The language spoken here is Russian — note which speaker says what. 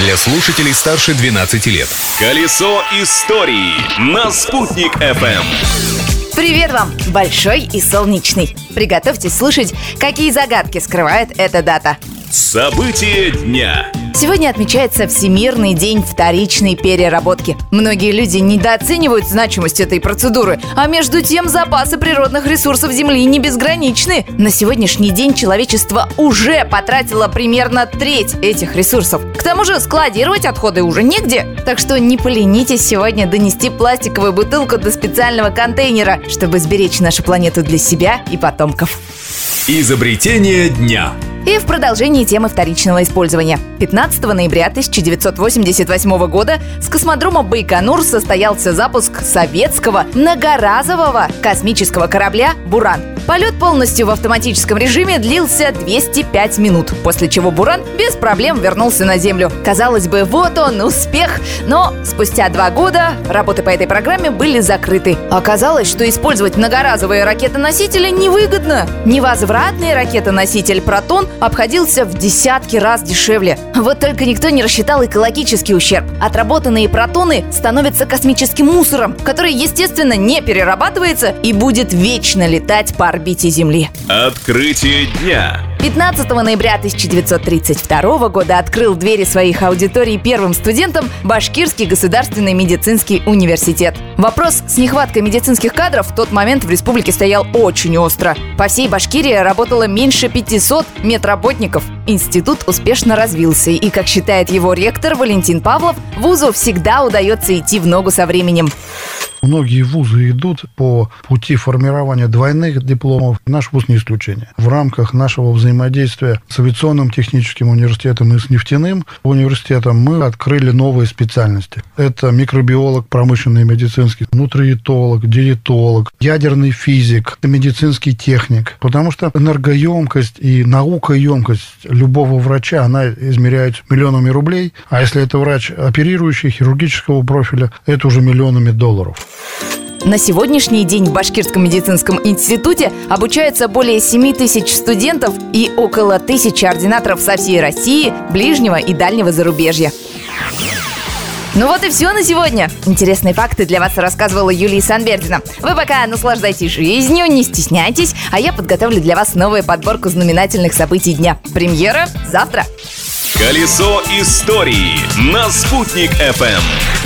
Speaker 1: для слушателей старше 12 лет.
Speaker 2: Колесо истории на «Спутник FM.
Speaker 3: Привет вам, большой и солнечный. Приготовьтесь слушать, какие загадки скрывает эта дата.
Speaker 2: События дня.
Speaker 3: Сегодня отмечается Всемирный день вторичной переработки. Многие люди недооценивают значимость этой процедуры, а между тем запасы природных ресурсов Земли не безграничны. На сегодняшний день человечество уже потратило примерно треть этих ресурсов. К тому же складировать отходы уже негде. Так что не поленитесь сегодня донести пластиковую бутылку до специального контейнера, чтобы сберечь нашу планету для себя и потомков.
Speaker 1: Изобретение дня.
Speaker 3: И в продолжении темы вторичного использования. 15 ноября 1988 года с космодрома Байконур состоялся запуск советского многоразового космического корабля «Буран». Полет полностью в автоматическом режиме длился 205 минут, после чего Буран без проблем вернулся на Землю. Казалось бы, вот он, успех, но спустя два года работы по этой программе были закрыты. Оказалось, что использовать многоразовые ракетоносители невыгодно. Невозвратный ракетоноситель «Протон» обходился в десятки раз дешевле. Вот только никто не рассчитал экологический ущерб. Отработанные протоны становятся космическим мусором, который, естественно, не перерабатывается и будет вечно летать по орбите Земли.
Speaker 2: Открытие дня.
Speaker 3: 15 ноября 1932 года открыл двери своих аудиторий первым студентам Башкирский государственный медицинский университет. Вопрос с нехваткой медицинских кадров в тот момент в республике стоял очень остро. По всей Башкирии работало меньше 500 медработников. Институт успешно развился, и, как считает его ректор Валентин Павлов, вузу всегда удается идти в ногу со временем.
Speaker 4: Многие вузы идут по пути формирования двойных дипломов. Наш вуз не исключение. В рамках нашего взаимодействия с авиационным техническим университетом и с нефтяным университетом мы открыли новые специальности. Это микробиолог, промышленный медицинский, нутриетолог, диетолог, ядерный физик, медицинский техник. Потому что энергоемкость и наукоемкость любого врача, она измеряется миллионами рублей. А если это врач оперирующий, хирургического профиля, это уже миллионами долларов.
Speaker 3: На сегодняшний день в Башкирском медицинском институте обучается более 7 тысяч студентов и около тысячи ординаторов со всей России, ближнего и дальнего зарубежья. Ну вот и все на сегодня. Интересные факты для вас рассказывала Юлия Санбердина. Вы пока наслаждайтесь жизнью, не стесняйтесь, а я подготовлю для вас новую подборку знаменательных событий дня. Премьера завтра.
Speaker 2: Колесо истории на «Спутник FM.